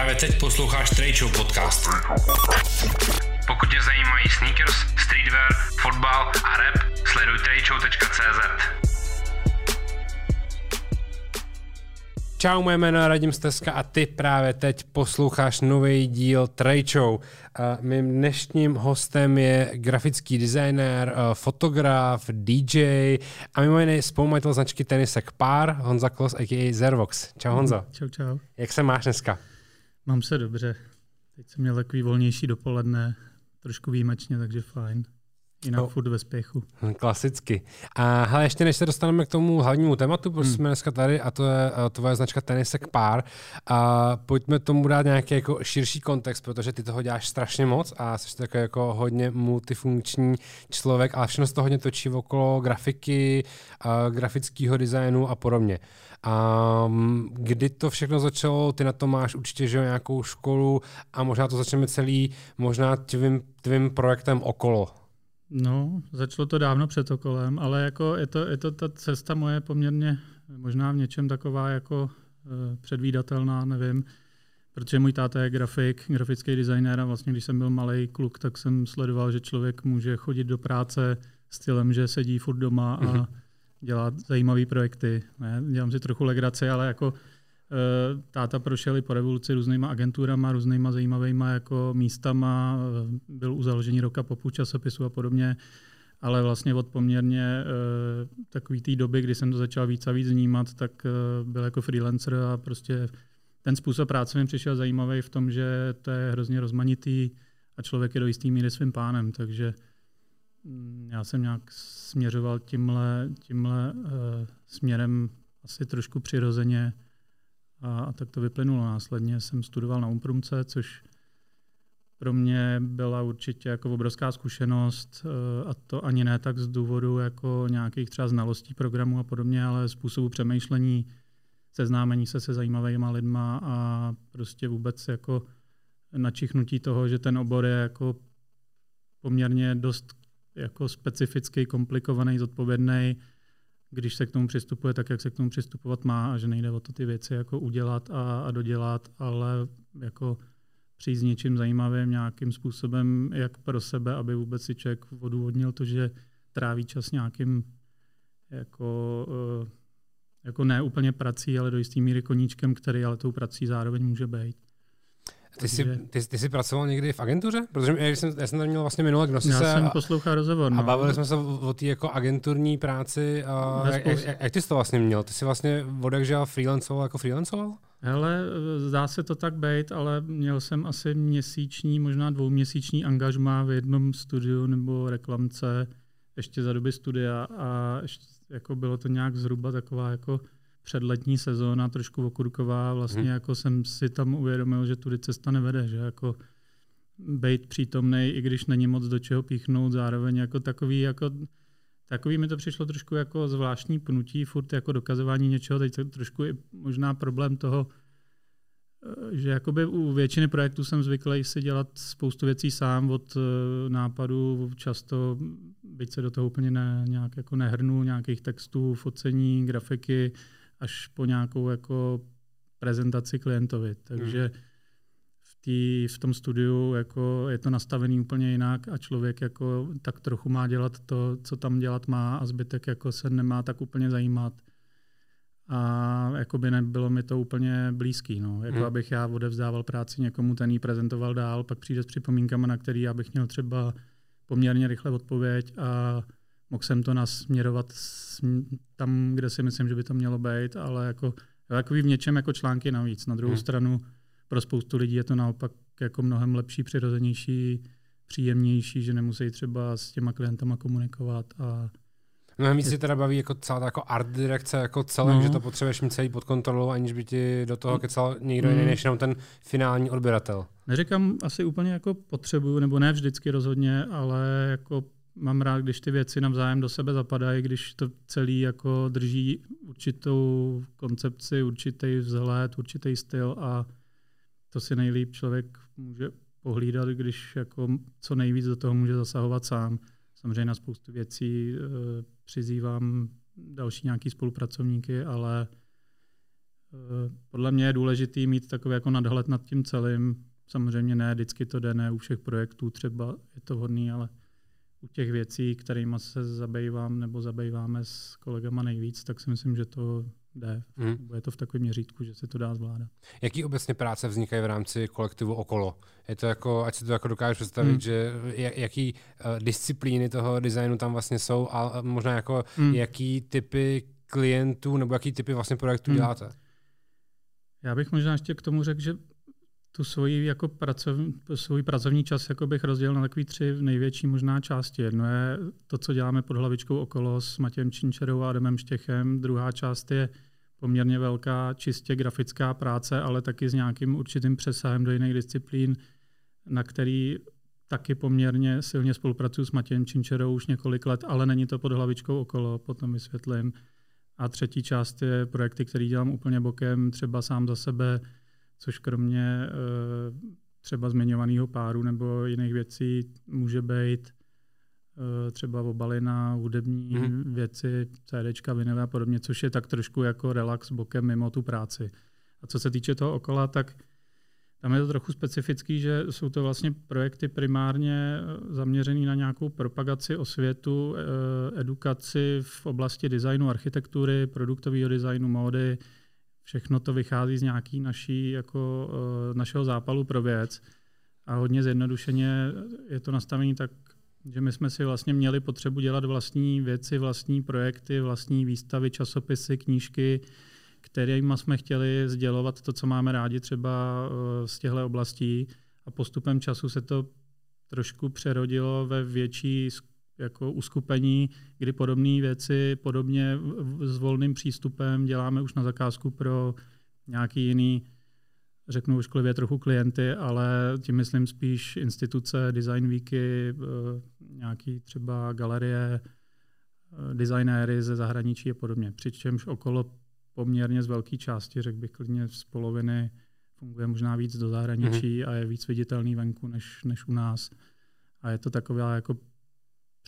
Právě teď posloucháš Trade Show podcast. Pokud tě zajímají sneakers, streetwear, fotbal a rap, sleduj tradeshow.cz. Čau, moje jméno je Radim Steska a ty právě teď posloucháš nový díl Show. Mým dnešním hostem je grafický designer, fotograf, DJ a mimo jiné spolumajitel značky tenisek Pár, Honza Klos, a.k.a. Zervox. Čau Honzo. Čau, čau. Jak se máš dneska? Mám se dobře. Teď jsem měl takový volnější dopoledne, trošku výjimečně, takže fajn. Jinak no. furt ve spěchu. Hm, klasicky. A hele, ještě než se dostaneme k tomu hlavnímu tématu, proč hmm. jsme dneska tady, a to je uh, tvoje značka Tenisek Pár, a pojďme tomu dát nějaký jako širší kontext, protože ty toho děláš strašně moc a jsi takový jako hodně multifunkční člověk, ale všechno se to hodně točí okolo grafiky, uh, grafického designu a podobně. A um, kdy to všechno začalo, ty na to máš určitě že nějakou školu a možná to začneme celý možná tvým, tvým projektem okolo. No, začalo to dávno před okolem, ale jako je, to, je to ta cesta moje poměrně možná v něčem taková jako e, předvídatelná, nevím, protože můj táta je grafik, grafický designér a vlastně když jsem byl malý kluk, tak jsem sledoval, že člověk může chodit do práce stylem, že sedí furt doma a mm-hmm. dělá zajímavé projekty. Ne? Dělám si trochu legraci, ale jako táta prošel i po revoluci různýma agenturama, různýma zajímavýma jako místama, eh, byl u založení roka popu časopisu a podobně, ale vlastně od poměrně eh, takový té doby, kdy jsem to začal víc a víc vnímat, tak byl jako freelancer a prostě ten způsob práce mi přišel zajímavý v tom, že to je hrozně rozmanitý a člověk je do jistý míry svým pánem, takže mm, já jsem nějak směřoval tímhle, tímhle uh, směrem asi trošku přirozeně a, a tak to vyplynulo. Následně jsem studoval na Umprumce, což pro mě byla určitě jako obrovská zkušenost eh, a to ani ne tak z důvodu jako nějakých třeba znalostí programu a podobně, ale způsobu přemýšlení, seznámení se se zajímavými lidma a prostě vůbec jako načichnutí toho, že ten obor je jako poměrně dost jako specifický, komplikovaný, zodpovědný když se k tomu přistupuje tak, jak se k tomu přistupovat má a že nejde o to ty věci jako udělat a, a dodělat, ale jako přijít s něčím zajímavým nějakým způsobem, jak pro sebe, aby vůbec si člověk odůvodnil to, že tráví čas nějakým jako, eh, jako ne úplně prací, ale do jistý míry koníčkem, který ale tou prací zároveň může být. Ty jsi, ty, ty jsi pracoval někdy v agentuře? Protože já jsem, já jsem tam měl vlastně minule, kdo já se... jsem poslouchal rozhovor. No. A bavili jsme se o, o té jako agenturní práci. A jak, jak, jak, jak, ty jsi to vlastně měl? Ty jsi vlastně od jak žil freelancoval jako freelancoval? Hele, zdá se to tak být, ale měl jsem asi měsíční, možná dvouměsíční angažma v jednom studiu nebo reklamce ještě za doby studia a ještě, jako bylo to nějak zhruba taková jako předletní sezóna, trošku okurková, vlastně hmm. jako jsem si tam uvědomil, že tudy cesta nevede, že jako být přítomný, i když není moc do čeho píchnout, zároveň jako takový, jako takový mi to přišlo trošku jako zvláštní pnutí, furt jako dokazování něčeho, teď trošku i možná problém toho, eh, že jakoby u většiny projektů jsem zvyklý si dělat spoustu věcí sám od eh, nápadu, často, byť se do toho úplně ne, nějak jako nehrnu, nějakých textů, focení, grafiky, až po nějakou jako prezentaci klientovi. Takže hmm. v, tý, v tom studiu jako je to nastavený úplně jinak a člověk jako tak trochu má dělat to, co tam dělat má a zbytek jako se nemá tak úplně zajímat. A jako by nebylo mi to úplně blízký. No. Jako hmm. abych já odevzdával práci někomu, ten ji prezentoval dál, pak přijde s připomínkami, na který já bych měl třeba poměrně rychle odpověď a mohl jsem to nasměrovat tam, kde si myslím, že by to mělo být, ale jako takový v něčem jako články navíc. Na druhou hmm. stranu pro spoustu lidí je to naopak jako mnohem lepší, přirozenější, příjemnější, že nemusí třeba s těma klientama komunikovat a No víc si teda baví jako celá ta jako art direkce jako celé, no. že to potřebuješ mít celý pod kontrolou, aniž by ti do toho kecal někdo jiný, mm. než jenom ten finální odběratel. Neříkám asi úplně jako potřebuju, nebo ne vždycky rozhodně, ale jako mám rád, když ty věci navzájem do sebe zapadají, když to celý jako drží určitou koncepci, určitý vzhled, určitý styl a to si nejlíp člověk může pohlídat, když jako co nejvíc do toho může zasahovat sám. Samozřejmě na spoustu věcí e, přizývám další nějaký spolupracovníky, ale podle mě je důležité mít takový jako nadhled nad tím celým. Samozřejmě ne, vždycky to jde, ne u všech projektů třeba je to hodný, ale u těch věcí, kterými se zabývám nebo zabýváme s kolegama nejvíc, tak si myslím, že to jde. Hmm. Je to v takovém měřítku, že se to dá zvládat. Jaký obecně práce vznikají v rámci kolektivu okolo? Je to jako, ať si to jako dokážeš představit, hmm. že jaký uh, disciplíny toho designu tam vlastně jsou a možná jako hmm. jaký typy klientů nebo jaký typy vlastně projektů hmm. děláte? Já bych možná ještě k tomu řekl, že tu svoji jako pracov, svůj pracovní čas jako bych rozdělil na takové tři největší možná části. Jedno je to, co děláme pod hlavičkou okolo s Matějem Činčerou a Adamem Štěchem. Druhá část je poměrně velká čistě grafická práce, ale taky s nějakým určitým přesahem do jiných disciplín, na který taky poměrně silně spolupracuji s Matějem Činčerou už několik let, ale není to pod hlavičkou okolo, potom vysvětlím. A třetí část je projekty, které dělám úplně bokem, třeba sám za sebe, což kromě eh, třeba zmiňovaného páru nebo jiných věcí může být eh, třeba obalina, hudební mm. věci, CDčka, vinily a podobně, což je tak trošku jako relax bokem mimo tu práci. A co se týče toho okola, tak tam je to trochu specifický, že jsou to vlastně projekty primárně eh, zaměřené na nějakou propagaci osvětu, edukaci v oblasti designu, architektury, produktového designu, módy, Všechno to vychází z nějaký naší, jako, uh, našeho zápalu pro věc. A hodně zjednodušeně je to nastavení tak, že my jsme si vlastně měli potřebu dělat vlastní věci, vlastní projekty, vlastní výstavy, časopisy, knížky, kterými jsme chtěli sdělovat to, co máme rádi třeba uh, z těchto oblastí. A postupem času se to trošku přerodilo ve větší jako uskupení, kdy podobné věci podobně s volným přístupem děláme už na zakázku pro nějaký jiný, řeknu ošklivě trochu klienty, ale tím myslím spíš instituce, design weeky, eh, nějaký třeba galerie, eh, designéry ze zahraničí a podobně. Přičemž okolo poměrně z velké části, řekl bych klidně z poloviny, funguje možná víc do zahraničí mm-hmm. a je víc viditelný venku než, než u nás. A je to taková jako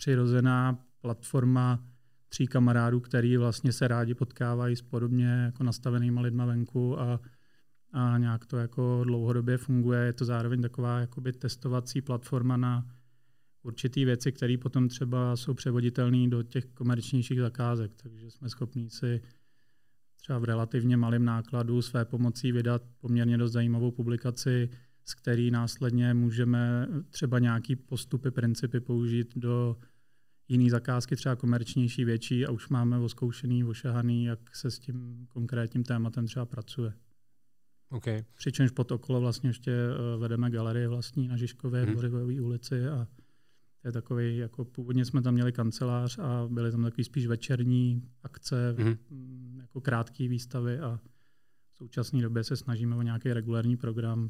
přirozená platforma tří kamarádů, který vlastně se rádi potkávají s podobně jako nastavenýma lidma venku a, a nějak to jako dlouhodobě funguje. Je to zároveň taková jakoby testovací platforma na určitý věci, které potom třeba jsou převoditelné do těch komerčnějších zakázek. Takže jsme schopni si třeba v relativně malém nákladu své pomocí vydat poměrně dost zajímavou publikaci, z který následně můžeme třeba nějaký postupy, principy použít do jiné zakázky, třeba komerčnější, větší a už máme oskoušený, ošahaný, jak se s tím konkrétním tématem třeba pracuje. Okay. Přičemž pod okolo vlastně ještě eh, vedeme galerie vlastní na Žižkově, hmm. Ulici a to je takový, jako původně jsme tam měli kancelář a byly tam takový spíš večerní akce, hmm. jako krátké výstavy a v současné době se snažíme o nějaký regulární program,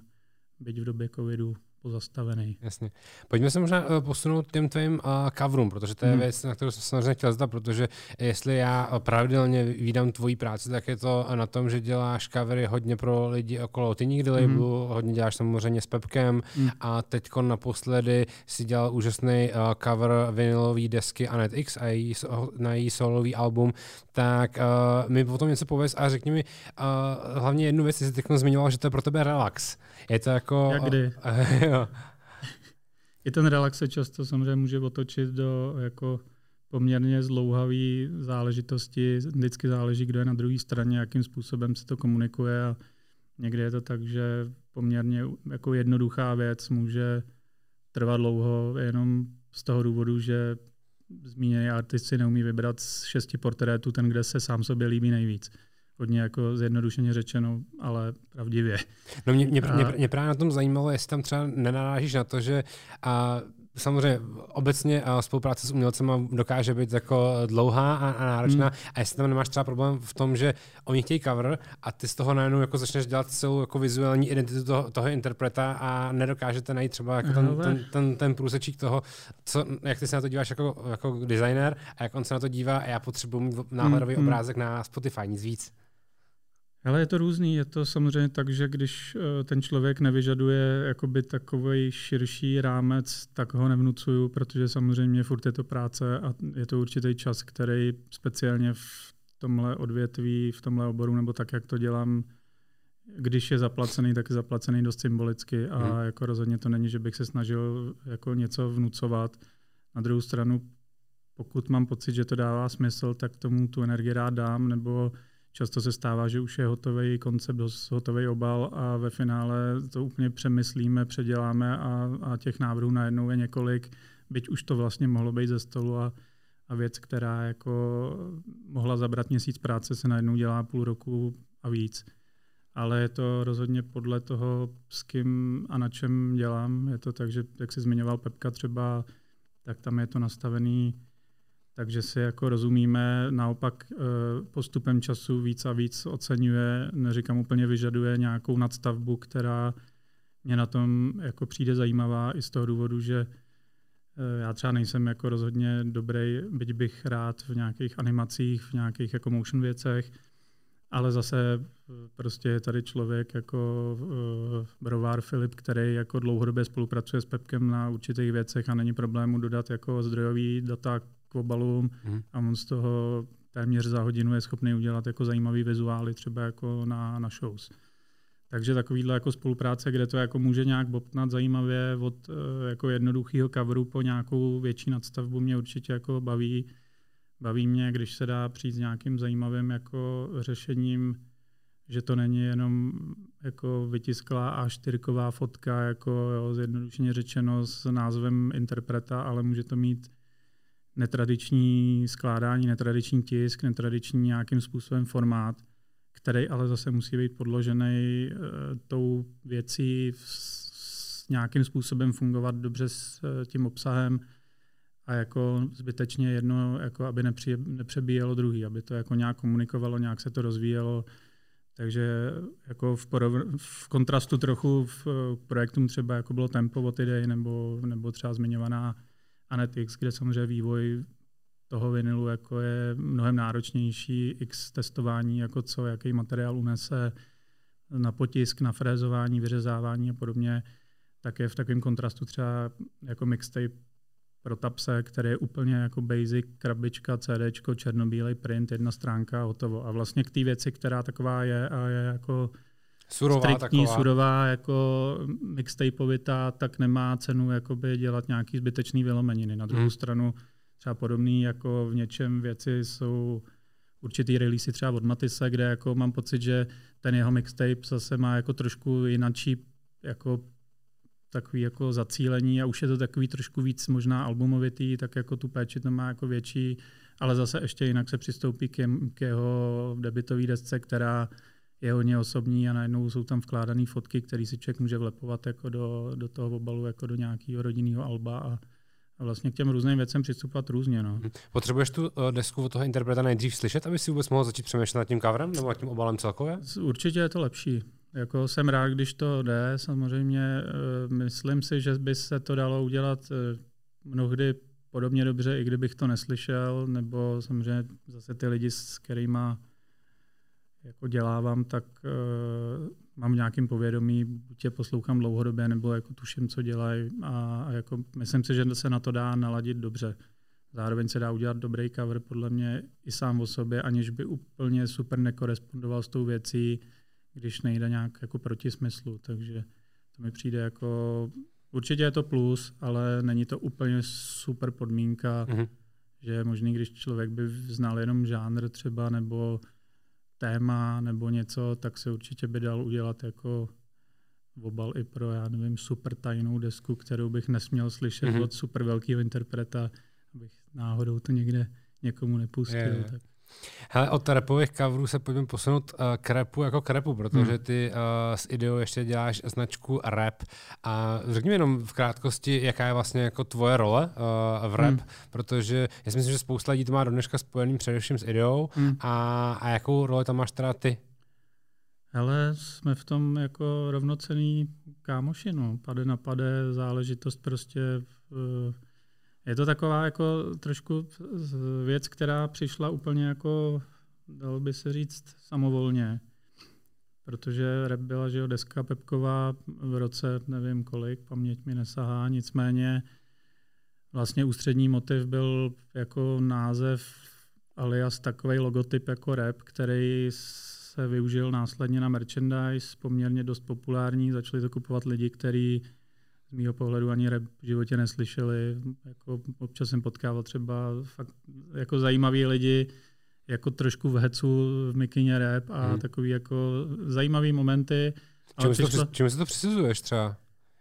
byť v době covidu pozastavený. Jasně. Pojďme se možná uh, posunout těm tvým uh, coverům, protože to je hmm. věc, na kterou jsem samozřejmě chtěl zdat, protože jestli já uh, pravidelně vydám tvoji práci, tak je to na tom, že děláš covery hodně pro lidi okolo ty nikdy hmm. labelu, hodně děláš samozřejmě s Pepkem hmm. a teď naposledy si dělal úžasný uh, cover vinylové desky Anet X a její, na její solový album, tak uh, mi potom něco pověz a řekni mi uh, hlavně jednu věc, jsi teď zmiňoval, že to je pro tebe relax. Je to jako... Jak kdy? Uh, jo. I ten relax se často samozřejmě může otočit do jako poměrně zlouhavý záležitosti. Vždycky záleží, kdo je na druhé straně, jakým způsobem se to komunikuje a někdy je to tak, že poměrně jako jednoduchá věc může trvat dlouho jenom z toho důvodu, že zmíněný artist si neumí vybrat z šesti portrétů ten, kde se sám sobě líbí nejvíc hodně jako zjednodušeně řečeno, ale pravdivě. No mě, mě, mě, mě právě na tom zajímalo, jestli tam třeba nenarážíš na to, že a samozřejmě obecně a spolupráce s umělcem dokáže být jako dlouhá a, a náročná. Hmm. A jestli tam nemáš třeba problém v tom, že oni chtějí cover a ty z toho najednou jako začneš dělat celou jako vizuální identitu toho, toho interpreta a nedokážete najít třeba jako ten, ten, ten, ten průsečík toho, co, jak ty se na to díváš jako, jako designer a jak on se na to dívá a já potřebuji mít náhledový hmm. obrázek na Spotify, nic víc. Ale je to různý. Je to samozřejmě tak, že když eh, ten člověk nevyžaduje jakoby takový širší rámec, tak ho nevnucuju, protože samozřejmě furt je to práce a je to určitý čas, který speciálně v tomhle odvětví, v tomhle oboru, nebo tak, jak to dělám, když je zaplacený, tak je zaplacený dost symbolicky a hmm. jako rozhodně to není, že bych se snažil jako něco vnucovat. Na druhou stranu, pokud mám pocit, že to dává smysl, tak tomu tu energii rád dám, nebo často se stává, že už je hotový koncept, hotový obal a ve finále to úplně přemyslíme, předěláme a, a těch návrhů najednou je několik, byť už to vlastně mohlo být ze stolu a, a věc, která jako mohla zabrat měsíc práce, se najednou dělá půl roku a víc. Ale je to rozhodně podle toho, s kým a na čem dělám. Je to tak, že jak jsi zmiňoval Pepka třeba, tak tam je to nastavený takže si jako rozumíme, naopak eh, postupem času víc a víc oceňuje, neříkám úplně vyžaduje nějakou nadstavbu, která mě na tom jako přijde zajímavá i z toho důvodu, že eh, já třeba nejsem jako rozhodně dobrý, byť bych rád v nějakých animacích, v nějakých jako motion věcech, ale zase eh, prostě je tady člověk jako uh, Brovár Filip, který jako dlouhodobě spolupracuje s Pepkem na určitých věcech a není problému dodat jako zdrojový data k obalům hmm. a on z toho téměř za hodinu je schopný udělat jako zajímavý vizuály třeba jako na, na shows. Takže takovýhle jako spolupráce, kde to jako může nějak bobtnat zajímavě od uh, jako jednoduchého coveru po nějakou větší nadstavbu mě určitě jako baví. Baví mě, když se dá přijít s nějakým zajímavým jako řešením, že to není jenom jako vytisklá A4 fotka, jako jo, zjednodušeně řečeno s názvem interpreta, ale může to mít netradiční skládání, netradiční tisk, netradiční nějakým způsobem formát, který ale zase musí být podložený uh, tou věcí s nějakým způsobem fungovat dobře s uh, tím obsahem a jako zbytečně jedno, jako aby nepři, nepřebíjelo druhý, aby to jako nějak komunikovalo, nějak se to rozvíjelo. Takže jako v, porov, v kontrastu trochu v projektům třeba jako bylo Tempo od idei nebo, nebo třeba zmiňovaná Anetix, kde samozřejmě vývoj toho vinilu jako je mnohem náročnější, x testování, jako co, jaký materiál unese na potisk, na frézování, vyřezávání a podobně, tak je v takovém kontrastu třeba jako mixtape pro Tapse, který je úplně jako basic, krabička, CD, černobílej print, jedna stránka, hotovo. A vlastně k té věci, která taková je a je jako surová, striktní, taková. surová, jako mixtapeovitá, tak nemá cenu jakoby dělat nějaký zbytečný vylomeniny. Na druhou hmm. stranu třeba podobný jako v něčem věci jsou určitý release třeba od Matisse, kde jako mám pocit, že ten jeho mixtape zase má jako trošku jinačí jako takový jako zacílení a už je to takový trošku víc možná albumovitý, tak jako tu péči to má jako větší, ale zase ještě jinak se přistoupí k, k jeho debitové desce, která je hodně osobní a najednou jsou tam vkládané fotky, které si člověk může vlepovat jako do, do toho obalu, jako do nějakého rodinného alba a, a vlastně k těm různým věcem přistupovat různě. No. Potřebuješ tu uh, desku od toho interpreta nejdřív slyšet, aby si vůbec mohl začít přemýšlet nad tím coverem nebo nad tím obalem celkově? Určitě je to lepší. Jako jsem rád, když to jde. Samozřejmě uh, myslím si, že by se to dalo udělat uh, mnohdy podobně dobře, i kdybych to neslyšel, nebo samozřejmě zase ty lidi, s kterými jako dělávám, tak uh, mám nějakým povědomí, buď je poslouchám dlouhodobě, nebo jako tuším, co dělají a, a jako myslím si, že se na to dá naladit dobře. Zároveň se dá udělat dobrý cover podle mě i sám o sobě, aniž by úplně super nekorespondoval s tou věcí, když nejde nějak jako proti smyslu. Takže to mi přijde jako, určitě je to plus, ale není to úplně super podmínka, mm-hmm. že je možný, když člověk by znal jenom žánr třeba, nebo téma nebo něco, tak se určitě by dal udělat jako obal i pro, já nevím, super tajnou desku, kterou bych nesměl slyšet mm-hmm. od super velkého interpreta, abych náhodou to někde někomu nepustil. Je, je. Tak. Hele, od repových coverů se pojďme posunout uh, k repu jako k repu, protože hmm. ty uh, s ideou ještě děláš značku rap. A řekni mi jenom v krátkosti, jaká je vlastně jako tvoje role uh, v rap, hmm. protože já si myslím, že spousta lidí to má do dneška spojený především s ideou. Hmm. A, a jakou roli tam máš teda ty? Ale jsme v tom jako rovnocený kámoši, no. Pade na pade, záležitost prostě v, je to taková jako trošku věc, která přišla úplně jako, dalo by se říct, samovolně. Protože rap byla, že jo, deska Pepková v roce, nevím kolik, paměť mi nesahá, nicméně vlastně ústřední motiv byl jako název alias takový logotyp jako rap, který se využil následně na merchandise, poměrně dost populární, začali to kupovat lidi, kteří mého pohledu ani rap v životě neslyšeli. Jako občas jsem potkával třeba fakt jako zajímaví lidi, jako trošku v hecu v mikině rap a hmm. takový jako zajímavý momenty. To, čemu se to přisuzuješ třeba?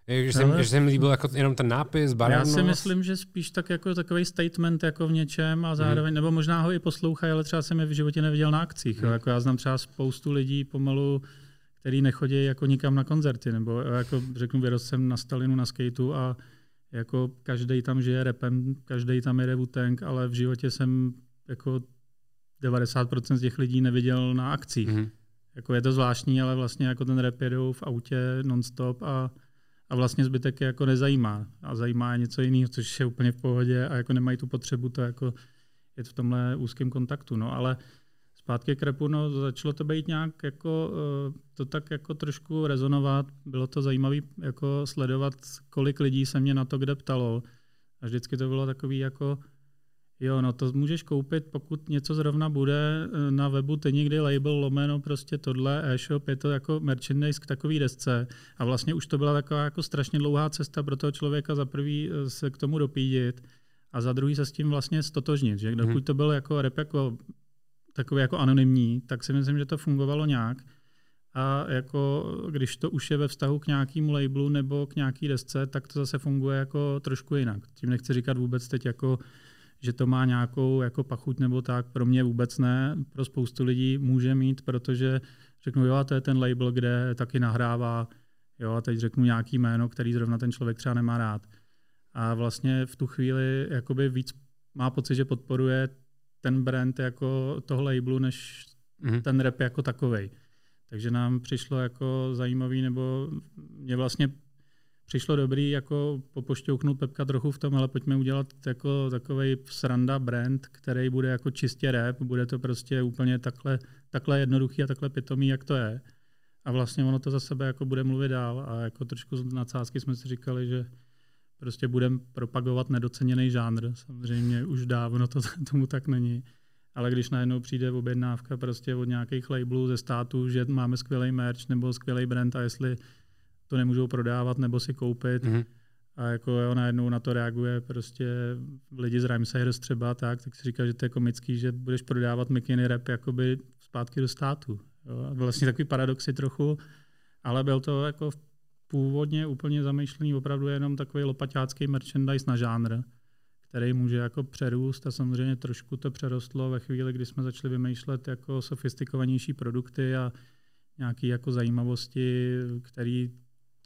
že, jsem, že jsem líbil jako jenom ten nápis, barevnost. Já si myslím, že spíš tak jako takový statement jako v něčem a zároveň, hmm. nebo možná ho i poslouchají, ale třeba jsem je v životě neviděl na akcích. Hmm. Jako já znám třeba spoustu lidí pomalu, který nechodí jako nikam na koncerty, nebo jako řeknu, vyrost jsem na Stalinu na skateu a jako každý tam žije repem, každý tam jede Wu-Tang, ale v životě jsem jako 90% z těch lidí neviděl na akcích. Mm-hmm. Jako je to zvláštní, ale vlastně jako ten rap jedou v autě nonstop a, a vlastně zbytek je jako nezajímá. A zajímá je něco jiného, což je úplně v pohodě a jako nemají tu potřebu to jako je v tomhle úzkém kontaktu. No, ale zpátky k repu, no, začalo to být nějak jako, eh, to tak jako trošku rezonovat. Bylo to zajímavé jako sledovat, kolik lidí se mě na to kde ptalo. A vždycky to bylo takový jako, Jo, no to můžeš koupit, pokud něco zrovna bude eh, na webu, ty někdy label lomeno, prostě tohle e-shop, je to jako merchandise k takový desce. A vlastně už to byla taková jako strašně dlouhá cesta pro toho člověka za prvý eh, se k tomu dopídit a za druhý se s tím vlastně stotožnit. Že? Dokud hmm. to byl jako rap jako takový jako anonymní, tak si myslím, že to fungovalo nějak. A jako když to už je ve vztahu k nějakému labelu nebo k nějaký desce, tak to zase funguje jako trošku jinak. Tím nechci říkat vůbec teď jako že to má nějakou jako pachuť nebo tak, pro mě vůbec ne, pro spoustu lidí může mít, protože řeknu, jo, a to je ten label, kde taky nahrává, jo, a teď řeknu nějaký jméno, který zrovna ten člověk třeba nemá rád. A vlastně v tu chvíli jakoby víc má pocit, že podporuje ten brand jako toho labelu, než mm-hmm. ten rap jako takovej. Takže nám přišlo jako zajímavý, nebo mě vlastně přišlo dobrý jako popošťouknout Pepka trochu v tom, ale pojďme udělat jako takový sranda brand, který bude jako čistě rap, bude to prostě úplně takhle, takhle jednoduchý a takhle pitomý, jak to je. A vlastně ono to za sebe jako bude mluvit dál a jako trošku z nadsázky jsme si říkali, že prostě budeme propagovat nedoceněný žánr. Samozřejmě už dávno to tomu tak není. Ale když najednou přijde objednávka prostě od nějakých labelů ze státu, že máme skvělý merch nebo skvělý brand a jestli to nemůžou prodávat nebo si koupit. Mm-hmm. A jako jo, najednou na to reaguje prostě lidi z Rhymesayers třeba tak, tak si říká, že to je komický, že budeš prodávat McKinney rap jakoby zpátky do státu. Jo. Vlastně takový paradoxy trochu, ale byl to jako původně úplně zamýšlený opravdu jenom takový lopaťácký merchandise na žánr, který může jako přerůst a samozřejmě trošku to přerostlo ve chvíli, kdy jsme začali vymýšlet jako sofistikovanější produkty a nějaké jako zajímavosti, které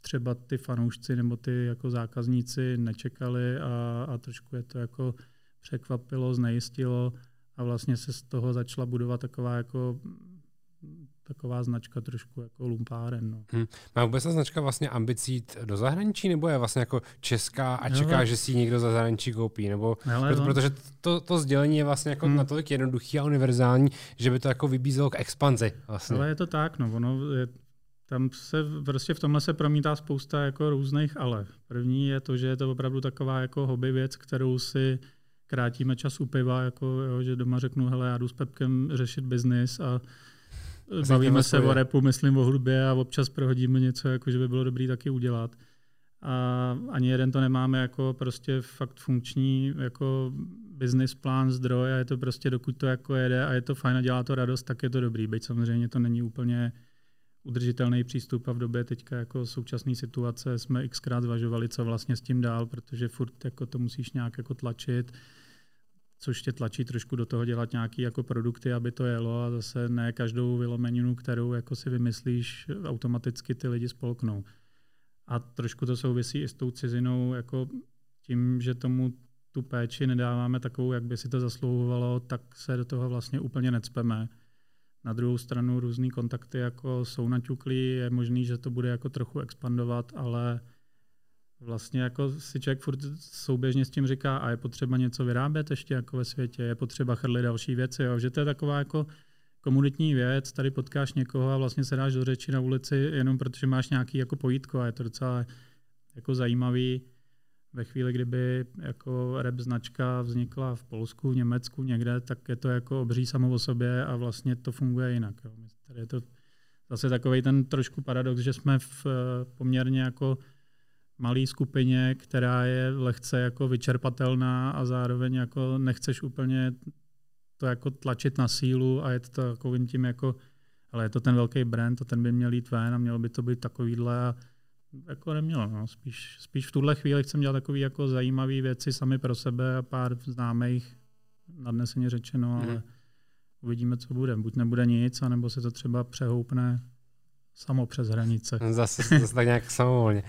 třeba ty fanoušci nebo ty jako zákazníci nečekali a, a trošku je to jako překvapilo, znejistilo a vlastně se z toho začala budovat taková jako taková značka trošku jako lumpáren. No. Hmm. Má vůbec ta značka vlastně ambicí do zahraničí, nebo je vlastně jako česká a čeká, no, že si ji někdo za zahraničí koupí? Nebo, hele, proto, protože to, to sdělení je vlastně jako hmm. natolik jednoduchý a univerzální, že by to jako vybízelo k expanzi. Vlastně. Ale je to tak, no, ono je, tam se prostě v tomhle se promítá spousta jako různých ale. První je to, že je to opravdu taková jako hobby věc, kterou si krátíme čas u piva, jako, jo, že doma řeknu, hele, já jdu s Pepkem řešit biznis a bavíme se o repu, myslím o hudbě a občas prohodíme něco, jako, že by bylo dobré taky udělat. A ani jeden to nemáme jako prostě fakt funkční jako business plán, zdroj a je to prostě dokud to jako jede a je to fajn a dělá to radost, tak je to dobrý. Byť samozřejmě to není úplně udržitelný přístup a v době teďka jako současné situace jsme xkrát zvažovali, co vlastně s tím dál, protože furt jako to musíš nějak jako tlačit, což tě tlačí trošku do toho dělat nějaké jako produkty, aby to jelo a zase ne každou vylomeninu, kterou jako si vymyslíš, automaticky ty lidi spolknou. A trošku to souvisí i s tou cizinou, jako tím, že tomu tu péči nedáváme takovou, jak by si to zaslouhovalo, tak se do toho vlastně úplně necpeme. Na druhou stranu různé kontakty jako jsou naťuklí, je možný, že to bude jako trochu expandovat, ale vlastně jako si člověk furt souběžně s tím říká, a je potřeba něco vyrábět ještě jako ve světě, je potřeba chrlit další věci, jo? že to je taková jako komunitní věc, tady potkáš někoho a vlastně se dáš do řeči na ulici jenom protože máš nějaký jako pojítko a je to docela jako zajímavý. ve chvíli, kdyby jako rep značka vznikla v Polsku, v Německu, někde, tak je to jako obří samo o sobě a vlastně to funguje jinak. Jo. Tady je to zase takový ten trošku paradox, že jsme v poměrně jako malé skupině, která je lehce jako vyčerpatelná a zároveň jako nechceš úplně to jako tlačit na sílu a je to takovým tím jako, ale je to ten velký brand, to ten by měl jít ven a mělo by to být takovýhle a jako nemělo. No. Spíš, spíš v tuhle chvíli chcem dělat takové jako zajímavé věci sami pro sebe a pár známých, nadneseně řečeno, mm. ale mhm. uvidíme, co bude. Buď nebude nic, anebo se to třeba přehoupne samo přes hranice. Zase, zase tak nějak samovolně.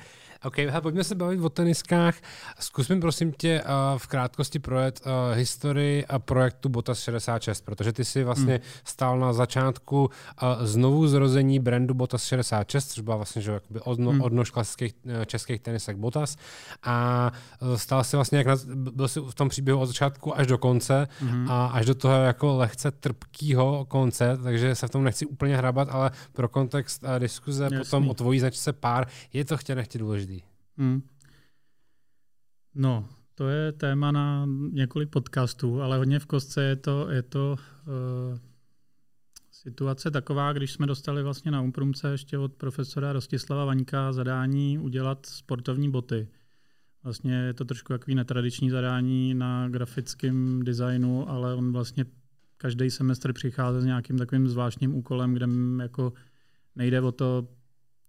OK, hele, pojďme se bavit o teniskách. Zkus mi prosím tě uh, v krátkosti projet uh, historii a projektu Botas 66, protože ty si vlastně hmm. stál na začátku uh, znovu zrození brandu Botas 66, což byla vlastně že, jakoby odno, hmm. odnož klasických uh, českých tenisek Botas a stál si vlastně, jak na, byl si v tom příběhu od začátku až do konce hmm. a až do toho jako lehce trpkýho konce, takže se v tom nechci úplně hrabat, ale pro kontext uh, diskuze Jasný. potom o tvojí značce pár je to chtě nechtě důležité. Hmm. No, to je téma na několik podcastů, ale hodně v kostce je to, je to uh, situace taková, když jsme dostali vlastně na Umprumce ještě od profesora Rostislava Vaňka zadání udělat sportovní boty. Vlastně je to trošku takový netradiční zadání na grafickém designu, ale on vlastně každý semestr přichází s nějakým takovým zvláštním úkolem, kde jako nejde o to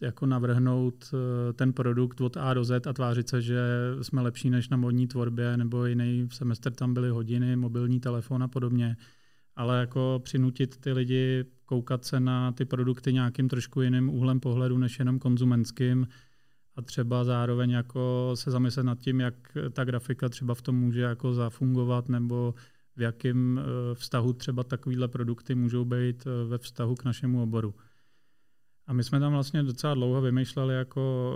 jako navrhnout eh, ten produkt od A do Z a tvářit se, že jsme lepší než na modní tvorbě, nebo jiný semestr tam byly hodiny, mobilní telefon a podobně. Ale jako přinutit ty lidi koukat se na ty produkty nějakým trošku jiným úhlem pohledu, než jenom konzumentským a třeba zároveň jako se zamyslet nad tím, jak ta grafika třeba v tom může jako zafungovat, nebo v jakém eh, vztahu třeba takovéhle produkty můžou být eh, ve vztahu k našemu oboru. A my jsme tam vlastně docela dlouho vymýšleli jako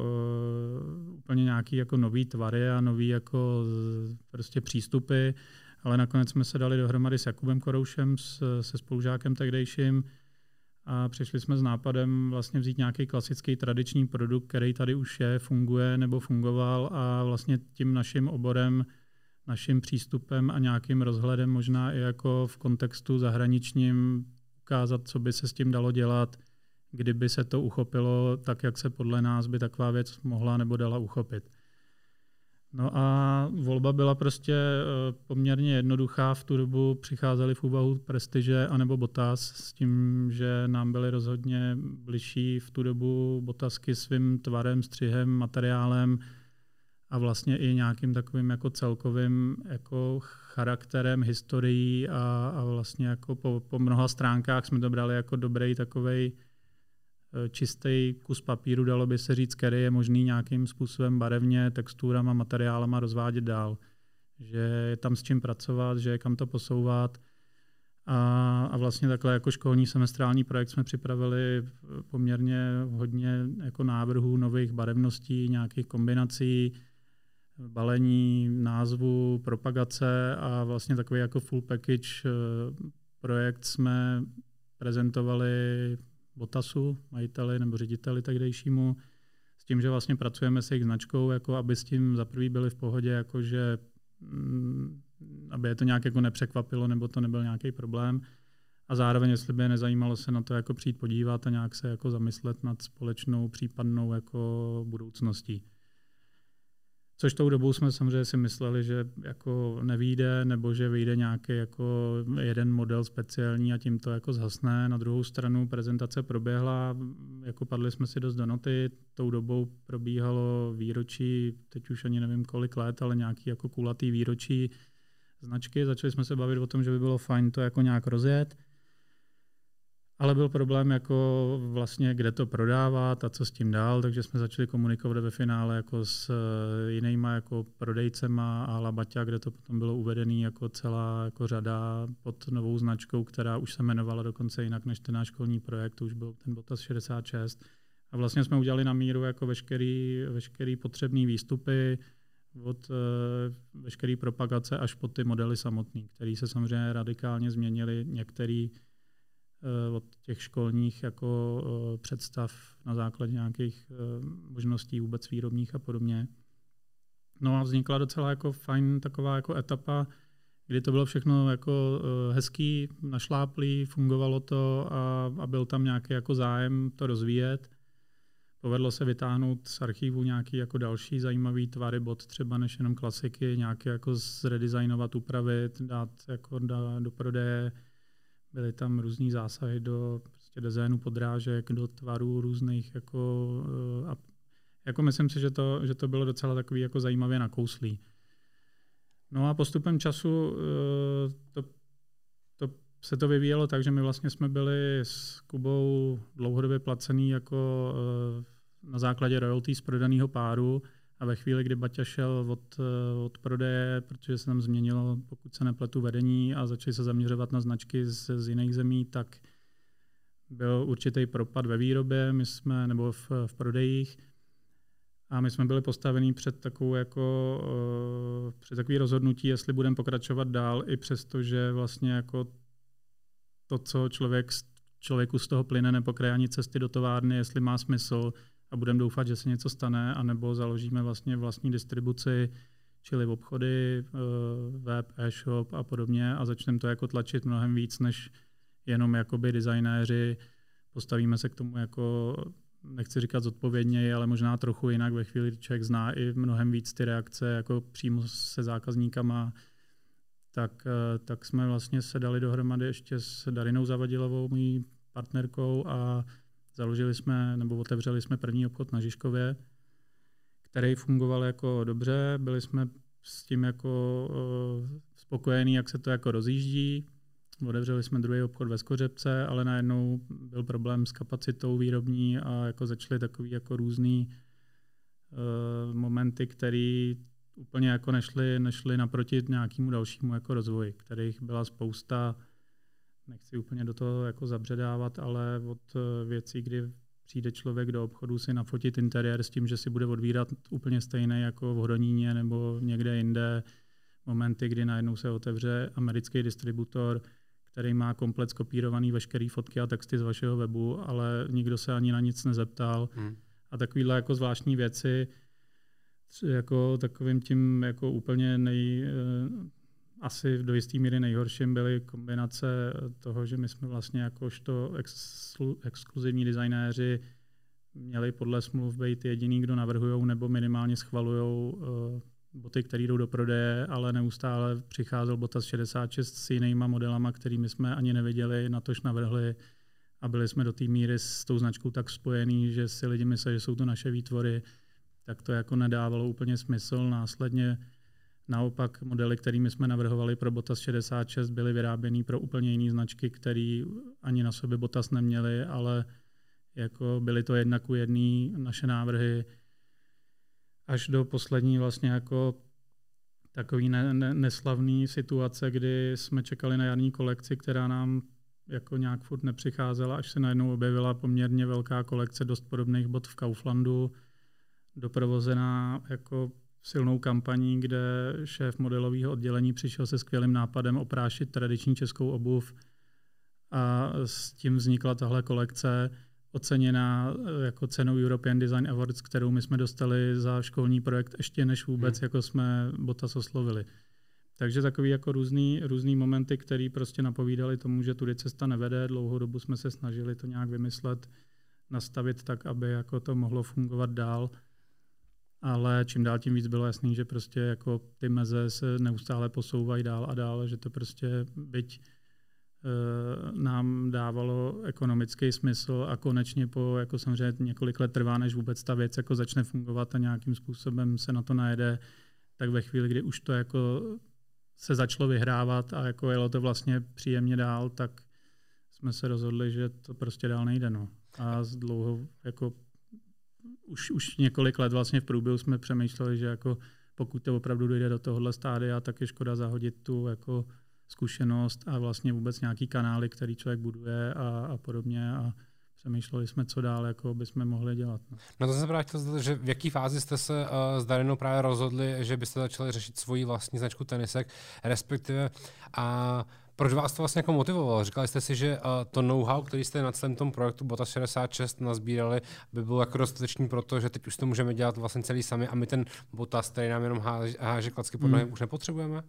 uh, úplně nějaký jako nový tvary a nový jako prostě přístupy, ale nakonec jsme se dali dohromady s Jakubem Koroušem, s, se spolužákem tehdejším a přišli jsme s nápadem vlastně vzít nějaký klasický tradiční produkt, který tady už je, funguje nebo fungoval a vlastně tím naším oborem, naším přístupem a nějakým rozhledem možná i jako v kontextu zahraničním ukázat, co by se s tím dalo dělat – kdyby se to uchopilo tak, jak se podle nás by taková věc mohla nebo dala uchopit. No a volba byla prostě eh, poměrně jednoduchá. V tu dobu přicházeli v úvahu Prestiže anebo Botas s tím, že nám byly rozhodně bližší v tu dobu Botasky svým tvarem, střihem, materiálem a vlastně i nějakým takovým jako celkovým jako charakterem, historií a, a vlastně jako po, po mnoha stránkách jsme to brali jako dobrý takovej čistý kus papíru, dalo by se říct, který je možný nějakým způsobem barevně, texturama, materiálama rozvádět dál. Že je tam s čím pracovat, že je kam to posouvat. A, a vlastně takhle jako školní semestrální projekt jsme připravili poměrně hodně jako návrhů nových barevností, nějakých kombinací, balení, názvu, propagace a vlastně takový jako full package eh, projekt jsme prezentovali Botasu, majiteli nebo řediteli takdejšímu, s tím, že vlastně pracujeme s jejich značkou, jako aby s tím za prvý byli v pohodě, jakože mm, aby je to nějak jako nepřekvapilo, nebo to nebyl nějaký problém. A zároveň, jestli by je nezajímalo se na to jako přijít podívat a nějak se jako zamyslet nad společnou případnou jako budoucností. Což tou dobou jsme samozřejmě si mysleli, že jako nevíde, nebo že vyjde nějaký jako jeden model speciální a tím to jako zhasne. Na druhou stranu prezentace proběhla, jako padli jsme si dost do noty, tou dobou probíhalo výročí, teď už ani nevím kolik let, ale nějaký jako kulatý výročí značky. Začali jsme se bavit o tom, že by bylo fajn to jako nějak rozjet. Ale byl problém, jako vlastně, kde to prodávat a co s tím dál, takže jsme začali komunikovat ve finále jako s eh, jinýma jako prodejcema a Labaťa, kde to potom bylo uvedené jako celá jako řada pod novou značkou, která už se jmenovala dokonce jinak než ten náš školní projekt, už byl ten Botas 66. A vlastně jsme udělali na míru jako veškerý, veškerý potřebný výstupy, od uh, veškerý propagace až po ty modely samotné, které se samozřejmě radikálně změnily. Některé Eh, od těch školních jako eh, představ na základě nějakých eh, možností vůbec výrobních a podobně. No a vznikla docela jako fajn taková jako etapa, kdy to bylo všechno jako hezký, našláplý, fungovalo to a, a byl tam nějaký jako zájem to rozvíjet. Povedlo se vytáhnout z archivu nějaký jako další zajímavý tvary bod, třeba než jenom klasiky, nějaké jako zredesignovat, upravit, dát jako do prodeje. Byly tam různý zásahy do prostě designu podrážek, do tvarů různých jako, uh, a jako myslím si, že to, že to bylo docela takový jako zajímavě nakouslý. No a postupem času eh, to, to, se to vyvíjelo tak, že my vlastně jsme byli s Kubou dlouhodobě placený jako eh, na základě royalty z prodaného páru a ve chvíli, kdy Baťa šel od, eh, od prodeje, protože se tam změnilo, pokud se nepletu, vedení a začali se zaměřovat na značky z, z jiných zemí, tak byl určitý propad ve výrobě, my jsme, nebo v, v prodejích. A my jsme byli postavení před takovou jako, uh, před takový rozhodnutí, jestli budeme pokračovat dál, i přesto, že vlastně jako to, co člověk, člověku z toho plyne, nepokraje ani cesty do továrny, jestli má smysl a budeme doufat, že se něco stane, anebo založíme vlastně vlastní distribuci, čili obchody, uh, web, e-shop a podobně a začneme to jako tlačit mnohem víc, než jenom jakoby designéři, postavíme se k tomu jako nechci říkat zodpovědněji, ale možná trochu jinak ve chvíli, kdy člověk zná i mnohem víc ty reakce jako přímo se zákazníkama, tak, eh, tak jsme vlastně se dali dohromady ještě s Darinou Zavadilovou, mojí partnerkou a založili jsme, nebo otevřeli jsme první obchod na Žižkově, který fungoval jako dobře, byli jsme s tím jako uh, spokojení, jak se to jako rozjíždí. Otevřeli jsme druhý obchod ve Skořepce, ale najednou byl problém s kapacitou výrobní a jako začaly takový jako různý uh, momenty, které úplně jako nešly, nešly naproti nějakému dalšímu jako rozvoji, kterých byla spousta, nechci úplně do toho jako zabředávat, ale od uh, věcí, kdy přijde člověk do obchodu si nafotit interiér s tím, že si bude odvírat úplně stejné jako v Hodoníně nebo někde jinde, momenty, kdy najednou se otevře americký distributor, který má komplet skopírovaný veškeré fotky a texty z vašeho webu, ale nikdo se ani na nic nezeptal. Hmm. A takovýhle jako zvláštní věci, jako takovým tím jako úplně nej, eh, asi do jisté míry nejhorším byly kombinace toho, že my jsme vlastně jakožto exklu, exkluzivní designéři měli podle smluv být jediný, kdo navrhují nebo minimálně schvalují uh, boty, které jdou do prodeje, ale neustále přicházel Botas 66 s jinýma modelama, kterými jsme ani neviděli, na tož navrhli a byli jsme do té míry s tou značkou tak spojený, že si lidi mysleli, že jsou to naše výtvory, tak to jako nedávalo úplně smysl. Následně naopak modely, kterými jsme navrhovali pro Botas 66, byly vyráběny pro úplně jiné značky, které ani na sobě Botas neměly, ale jako byly to jednak u jedný naše návrhy, až do poslední vlastně jako takový ne, ne, neslavný situace, kdy jsme čekali na jarní kolekci, která nám jako nějak furt nepřicházela, až se najednou objevila poměrně velká kolekce dost podobných bot v Kauflandu, doprovozená jako silnou kampaní, kde šéf modelového oddělení přišel se skvělým nápadem oprášit tradiční českou obuv a s tím vznikla tahle kolekce, oceněná eh, jako cenou European Design Awards, kterou my jsme dostali za školní projekt ještě než vůbec, hmm. jako jsme Botas oslovili. Takže takový jako různý, různý momenty, které prostě napovídali tomu, že tudy cesta nevede. Dlouhou dobu jsme se snažili to nějak vymyslet, nastavit tak, aby jako to mohlo fungovat dál. Ale čím dál tím víc bylo jasný, že prostě jako ty meze se neustále posouvají dál a dál, že to prostě byť Eh, nám dávalo ekonomický smysl a konečně po jako samozřejmě několik let trvá, než vůbec ta věc jako začne fungovat a nějakým způsobem se na to najede, tak ve chvíli, kdy už to jako se začalo vyhrávat a jako jelo to vlastně příjemně dál, tak jsme se rozhodli, že to prostě dál nejde. No. A z dlouho, jako už, už několik let vlastně v průběhu jsme přemýšleli, že jako pokud to opravdu dojde do tohohle stádia, tak je škoda zahodit tu jako zkušenost a vlastně vůbec nějaký kanály, který člověk buduje a, a podobně. A přemýšleli jsme, co dál jako bychom mohli dělat. No, no to jsem právě že v jaký fázi jste se uh, s Darinou právě rozhodli, že byste začali řešit svoji vlastní značku tenisek, respektive a Proč vás to vlastně jako motivovalo? Říkali jste si, že uh, to know-how, který jste na celém tom projektu Bota 66 nazbírali, by bylo jako dostatečný pro to, že teď už to můžeme dělat vlastně celý sami a my ten Botas, který nám jenom háže, háže klacky pod hmm. už nepotřebujeme?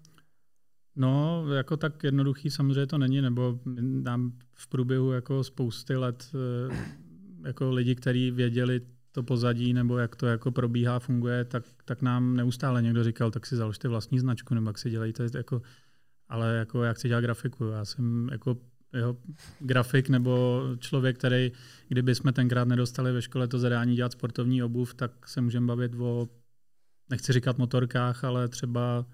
No, jako tak jednoduchý samozřejmě to není, nebo nám v průběhu jako spousty let eh, jako lidi, kteří věděli to pozadí, nebo jak to jako probíhá, funguje, tak, tak nám neustále někdo říkal, tak si založte vlastní značku, nebo jak si dělejte, jako, ale jako jak si dělá grafiku. Já jsem jako jeho grafik nebo člověk, který, kdyby jsme tenkrát nedostali ve škole to zadání dělat sportovní obuv, tak se můžeme bavit o, nechci říkat motorkách, ale třeba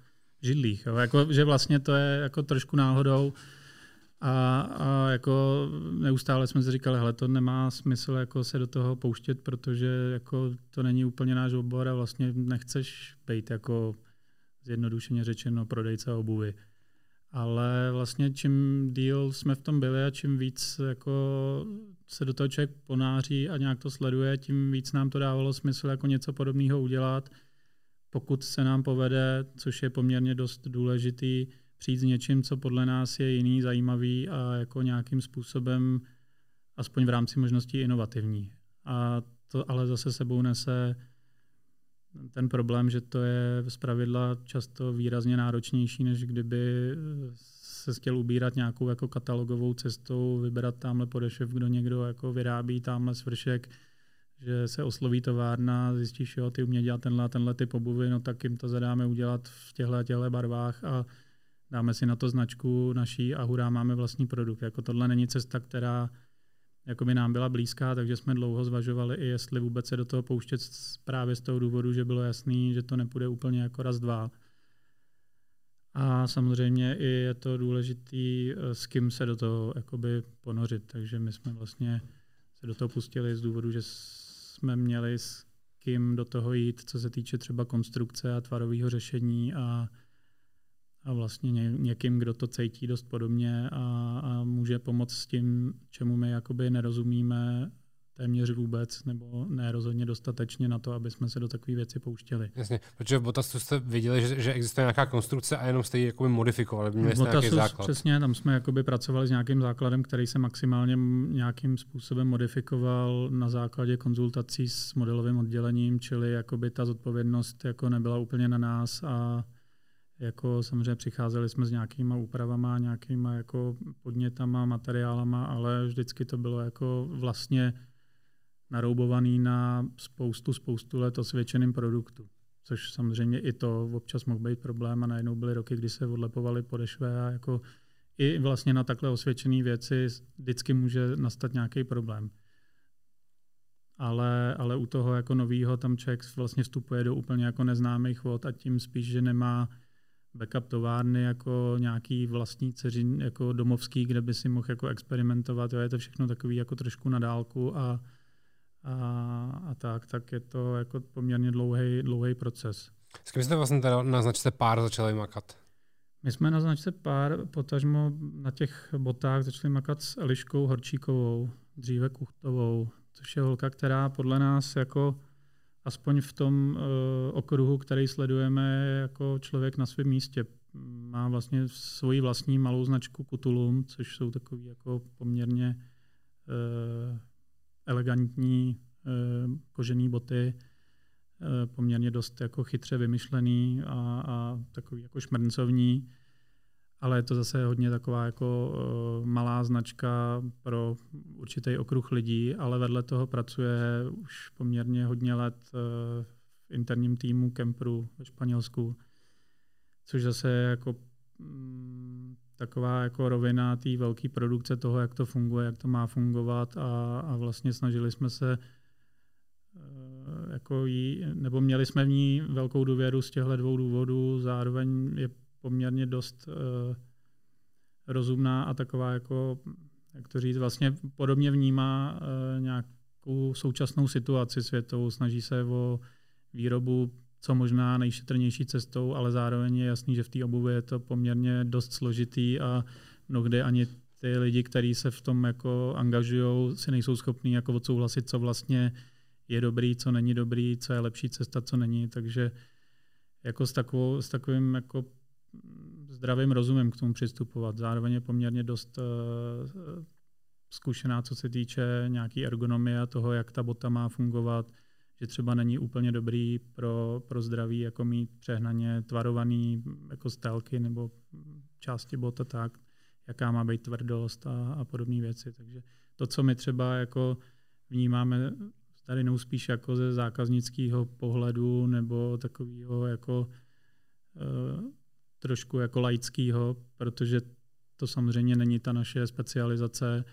židlích. Jo. Jako, že vlastně to je jako trošku náhodou a, a jako neustále jsme si říkali, hele, to nemá smysl jako se do toho pouštět, protože jako to není úplně náš obor a vlastně nechceš být jako zjednodušeně řečeno prodejce obuvy. Ale vlastně čím díl jsme v tom byli a čím víc jako se do toho člověk ponáří a nějak to sleduje, tím víc nám to dávalo smysl jako něco podobného udělat. Pokud se nám povede, což je poměrně dost důležitý, přijít s něčím, co podle nás je jiný, zajímavý a jako nějakým způsobem, aspoň v rámci možností, inovativní. A to ale zase sebou nese ten problém, že to je z pravidla často výrazně náročnější, než kdyby se chtěl ubírat nějakou jako katalogovou cestou, vybrat tamhle podešev, kdo někdo jako vyrábí tamhle svršek, že se osloví továrna, zjistíš, jo, ty umě dělat tenhle tenhle typ obuvy, no tak jim to zadáme udělat v těchto těchto barvách a dáme si na to značku naší a hurá, máme vlastní produkt. Jako tohle není cesta, která jako by nám byla blízká, takže jsme dlouho zvažovali i jestli vůbec se do toho pouštět právě z toho důvodu, že bylo jasný, že to nepůjde úplně jako raz, dva. A samozřejmě i je to důležitý, eh, s kým se do toho jakoby ponořit. Takže my jsme vlastně se do toho pustili z důvodu, že jsme měli s kým do toho jít, co se týče třeba konstrukce a tvarového řešení a a vlastně ně, někým, kdo to cítí dost podobně a, a může pomoct s tím, čemu my jakoby nerozumíme téměř vůbec, nebo ne rozhodně dostatečně na to, aby jsme se do takové věci pouštěli. Jasně, protože v Botasu jste viděli, že, že existuje nějaká konstrukce a jenom jste ji jakoby modifikovali, měli jste nějaký základ. Přesně, tam jsme jakoby pracovali s nějakým základem, který se maximálně nějakým způsobem modifikoval na základě konzultací s modelovým oddělením, čili jakoby ta zodpovědnost jako nebyla úplně na nás a jako samozřejmě přicházeli jsme s nějakýma úpravama, nějakýma jako podnětama, materiálama, ale vždycky to bylo jako vlastně naroubovaný na spoustu, spoustu let osvědčeným produktu. Což samozřejmě i to občas mohl být problém a najednou byly roky, kdy se odlepovaly podešvé a jako i vlastně na takhle osvědčené věci vždycky může nastat nějaký problém. Ale, ale u toho jako novýho tam člověk vlastně vstupuje do úplně jako neznámých vod a tím spíš, že nemá backup továrny jako nějaký vlastní dceřin, jako domovský, kde by si mohl jako experimentovat. Jo, je to všechno takový jako trošku na dálku a, a, a tak, tak je to jako poměrně dlouhý, dlouhý proces. S kým jste vlastně teda na značce pár začali makat? My jsme na značce pár, potažmo na těch botách začali makat s Eliškou Horčíkovou, dříve Kuchtovou, což je holka, která podle nás jako aspoň v tom uh, okruhu, který sledujeme jako člověk na svém místě. Má vlastně svoji vlastní malou značku Kutulum, což jsou takový jako poměrně uh, elegantní uh, kožený boty, uh, poměrně dost jako chytře vymyšlený a, a takový jako šmrncovní ale je to zase hodně taková jako uh, malá značka pro určitý okruh lidí, ale vedle toho pracuje už poměrně hodně let uh, v interním týmu Kempru ve Španělsku, což zase je jako um, taková jako rovina té velké produkce toho, jak to funguje, jak to má fungovat a, a vlastně snažili jsme se uh, jako jí, nebo měli jsme v ní velkou důvěru z těchto dvou důvodů, zároveň je poměrně dost uh, rozumná a taková jako, jak to říct, vlastně podobně vnímá uh, nějakou současnou situaci světovou, snaží se o výrobu co možná nejšetrnější cestou, ale zároveň je jasný, že v té obuvi je to poměrně dost složitý a mnohdy ani ty lidi, kteří se v tom jako angažují, si nejsou schopní jako odsouhlasit, co vlastně je dobrý, co není dobrý, co je lepší cesta, co není. Takže jako s, takovou, s takovým jako zdravým rozumem k tomu přistupovat. Zároveň je poměrně dost uh, zkušená, co se týče nějaký ergonomie a toho, jak ta bota má fungovat, že třeba není úplně dobrý pro, pro zdraví jako mít přehnaně tvarovaný jako stelky nebo části bota tak, jaká má být tvrdost a, a podobné věci. Takže to, co my třeba jako vnímáme tady spíš jako ze zákaznického pohledu nebo takového jako uh, trošku jako laického, protože to samozřejmě není ta naše specializace,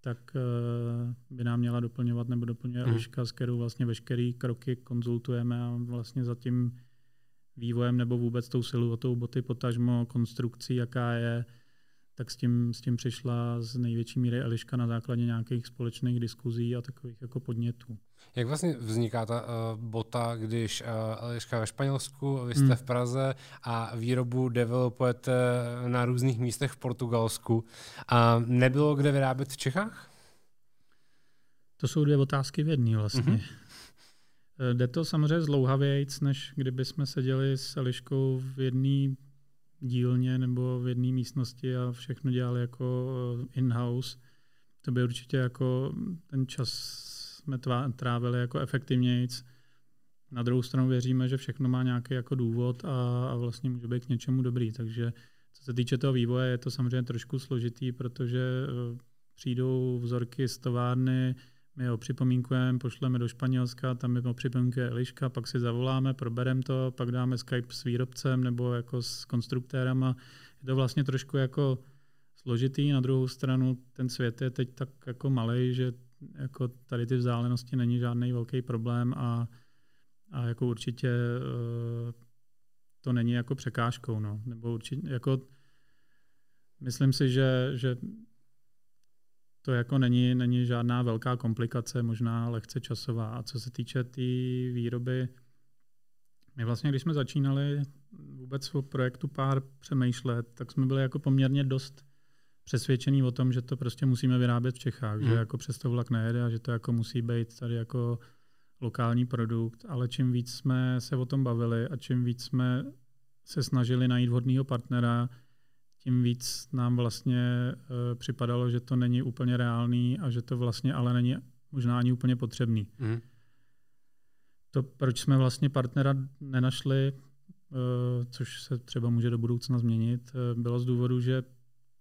tak uh, by nám měla doplňovat nebo doplňuje hmm. Eliška, s kterou vlastně veškeré kroky konzultujeme a vlastně za tím vývojem nebo vůbec tou siluetou boty, potažmo konstrukcí, jaká je, tak s tím, s tím přišla z největší míry Eliška na základě nějakých společných diskuzí a takových jako podnětů. Jak vlastně vzniká ta uh, bota, když uh, Eliška ve Španělsku, vy jste hmm. v Praze a výrobu developujete na různých místech v Portugalsku. A nebylo kde vyrábět v Čechách? To jsou dvě otázky v jedné vlastně. Mm-hmm. Jde to samozřejmě zlouhavějc, než kdyby jsme seděli s Eliškou v jedné dílně nebo v jedné místnosti a všechno dělali jako eh, in-house. To by určitě jako ten čas jsme trávili jako efektivnějc. Na druhou stranu věříme, že všechno má nějaký jako důvod a, a vlastně může být k něčemu dobrý. Takže co se týče toho vývoje, je to samozřejmě trošku složitý, protože eh, přijdou vzorky z továrny, my ho připomínkujeme, pošleme do Španělska, tam mi ho připomínkuje Eliška, pak si zavoláme, probereme to, pak dáme Skype s výrobcem nebo jako s konstruktérama. Je to vlastně trošku jako složitý. Na druhou stranu ten svět je teď tak jako malý, že jako tady ty vzdálenosti není žádný velký problém a, a jako určitě uh, to není jako překážkou. No. Nebo určitě, jako, myslím si, že, že to jako není, není žádná velká komplikace, možná lehce časová. A co se týče té tý výroby, my vlastně, když jsme začínali vůbec o projektu pár přemýšlet, tak jsme byli jako poměrně dost přesvědčení o tom, že to prostě musíme vyrábět v Čechách, hmm. že jako přes to vlak nejede a že to jako musí být tady jako lokální produkt, ale čím víc jsme se o tom bavili a čím víc jsme se snažili najít vhodného partnera, tím víc nám vlastně uh, připadalo, že to není úplně reálný a že to vlastně ale není možná ani úplně potřebný. Mm. To, proč jsme vlastně partnera nenašli, uh, což se třeba může do budoucna změnit, uh, bylo z důvodu, že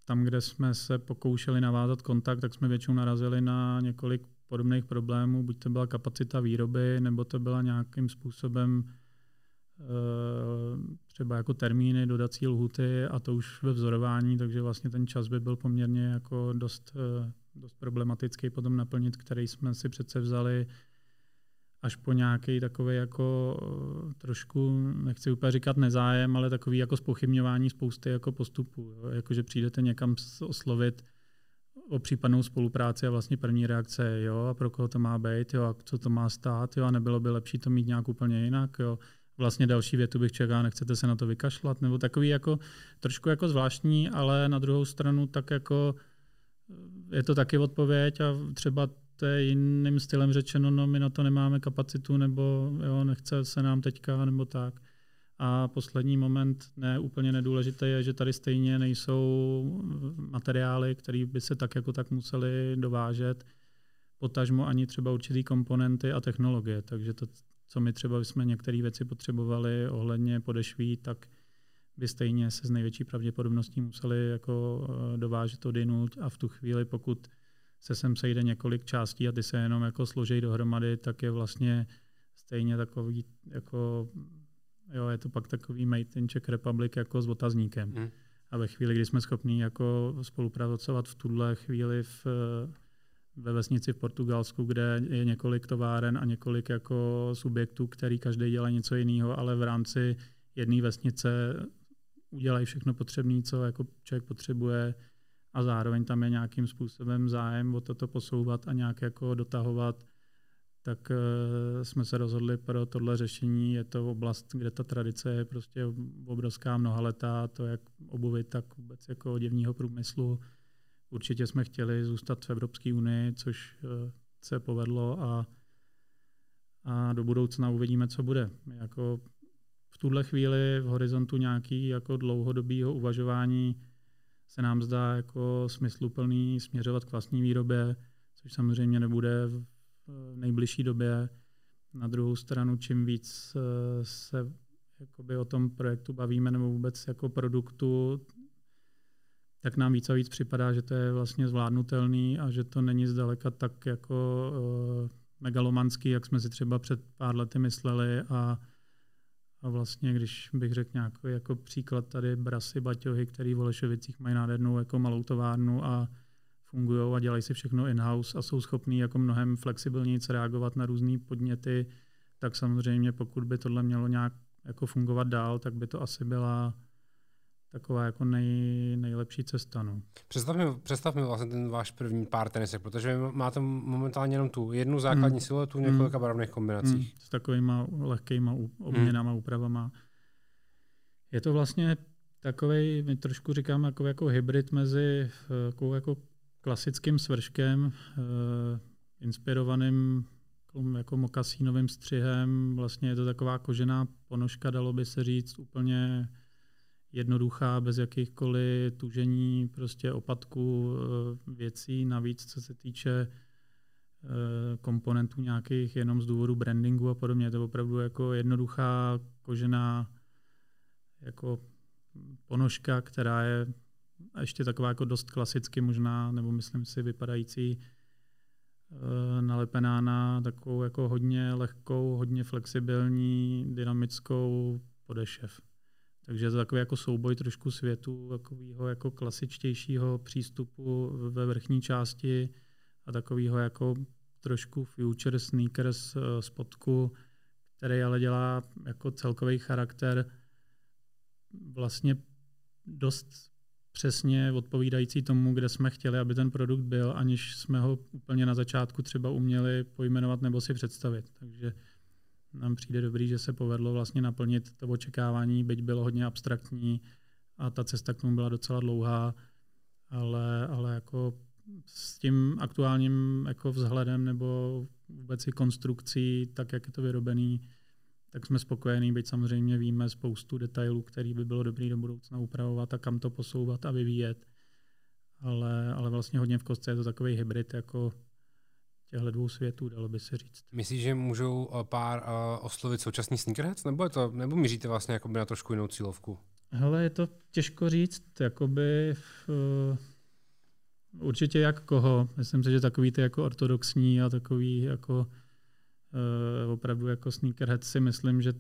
tam, kde jsme se pokoušeli navázat kontakt, tak jsme většinou narazili na několik podobných problémů, buď to byla kapacita výroby, nebo to byla nějakým způsobem třeba jako termíny, dodací lhuty a to už ve vzorování, takže vlastně ten čas by byl poměrně jako dost, eh, dost problematický potom naplnit, který jsme si přece vzali až po nějaký takový jako eh, trošku, nechci úplně říkat nezájem, ale takový jako spochybňování spousty jako postupů. Jo? Jako, že přijdete někam oslovit o případnou spolupráci a vlastně první reakce je jo, a pro koho to má být, jo, a co to má stát, jo, a nebylo by lepší to mít nějak úplně jinak, jo vlastně další větu bych čekal, nechcete se na to vykašlat, nebo takový jako trošku jako zvláštní, ale na druhou stranu tak jako je to taky odpověď a třeba to je jiným stylem řečeno, no my na to nemáme kapacitu, nebo jo, nechce se nám teďka, nebo tak. A poslední moment, ne úplně nedůležité, je, že tady stejně nejsou materiály, které by se tak jako tak museli dovážet, potažmo ani třeba určitý komponenty a technologie. Takže to co my třeba jsme některé věci potřebovali ohledně podešví, tak by stejně se z největší pravděpodobností museli jako eh, dovážet odinut a v tu chvíli, pokud se sem sejde několik částí a ty se jenom jako složejí dohromady, tak je vlastně stejně takový, jako, jo, je to pak takový made in Czech Republic jako s otazníkem. Hmm. A ve chvíli, kdy jsme schopni jako spolupracovat v tuhle chvíli v, ve vesnici v Portugalsku, kde je několik továren a několik jako subjektů, který každý dělá něco jiného, ale v rámci jedné vesnice udělají všechno potřebné, co jako člověk potřebuje a zároveň tam je nějakým způsobem zájem o toto posouvat a nějak jako dotahovat, tak uh, jsme se rozhodli pro tohle řešení. Je to oblast, kde ta tradice je prostě obrovská mnohaletá, to jak obuvy, tak vůbec jako oděvního průmyslu Určitě jsme chtěli zůstat v Evropské unii, což eh, se povedlo a, a do budoucna uvidíme, co bude. Jako v tuhle chvíli v horizontu nějaký jako dlouhodobého uvažování se nám zdá jako smysluplný směřovat k vlastní výrobě, což samozřejmě nebude v nejbližší době. Na druhou stranu, čím víc eh, se jakoby o tom projektu bavíme nebo vůbec jako produktu, tak nám víc a víc připadá, že to je vlastně zvládnutelný a že to není zdaleka tak jako uh, megalomanský, jak jsme si třeba před pár lety mysleli. A, a vlastně, když bych řekl nějaký jako příklad tady Brasy Baťohy, který v Olešovicích mají nádhernou jako malou továrnu a fungují a dělají si všechno in-house a jsou schopní jako mnohem flexibilněji reagovat na různé podněty, tak samozřejmě pokud by tohle mělo nějak jako fungovat dál, tak by to asi byla taková jako nej, nejlepší cesta. No. Představ, mi, představ mi vlastně ten váš první pár tenisek, protože máte momentálně jenom tu jednu základní mm. siluetu, několika mm. barevných kombinacích. Mm. S takovýma lehkýma obměnama, mm. úpravama. Je to vlastně takový, my trošku říkám, jako, jako hybrid mezi jako, jako klasickým svrškem, uh, inspirovaným jako mokasínovým střihem. Vlastně je to taková kožená ponožka, dalo by se říct, úplně jednoduchá, bez jakýchkoliv tužení, prostě opadku eh, věcí. Navíc, co se týče eh, komponentů nějakých jenom z důvodu brandingu a podobně. Je to opravdu jako jednoduchá kožená jako ponožka, která je ještě taková jako dost klasicky možná, nebo myslím si vypadající eh, nalepená na takovou jako hodně lehkou, hodně flexibilní, dynamickou podešev. Takže je to takový jako souboj trošku světu, takového jako klasičtějšího přístupu ve vrchní části a takového jako trošku future sneakers eh, spotku, který ale dělá jako celkový charakter vlastně dost přesně odpovídající tomu, kde jsme chtěli, aby ten produkt byl, aniž jsme ho úplně na začátku třeba uměli pojmenovat nebo si představit. Takže nám přijde dobrý, že se povedlo vlastně naplnit to očekávání, byť bylo hodně abstraktní a ta cesta k tomu byla docela dlouhá, ale, ale jako s tím aktuálním jako vzhledem nebo vůbec i konstrukcí, tak jak je to vyrobený, tak jsme spokojení, byť samozřejmě víme spoustu detailů, který by bylo dobrý do budoucna upravovat a kam to posouvat a vyvíjet. Ale, ale vlastně hodně v kostce je to takový hybrid jako těchto dvou světů, dalo by se říct. Myslíš, že můžou eh, pár uh, oslovit současný sneakerheads, nebo, je to, nebo míříte vlastně jakoby na trošku jinou cílovku? Hele, je to těžko říct, jakoby uh, určitě jak koho. Myslím si, že takový ty jako ortodoxní a takový jako uh, opravdu jako sneakerhead si myslím, že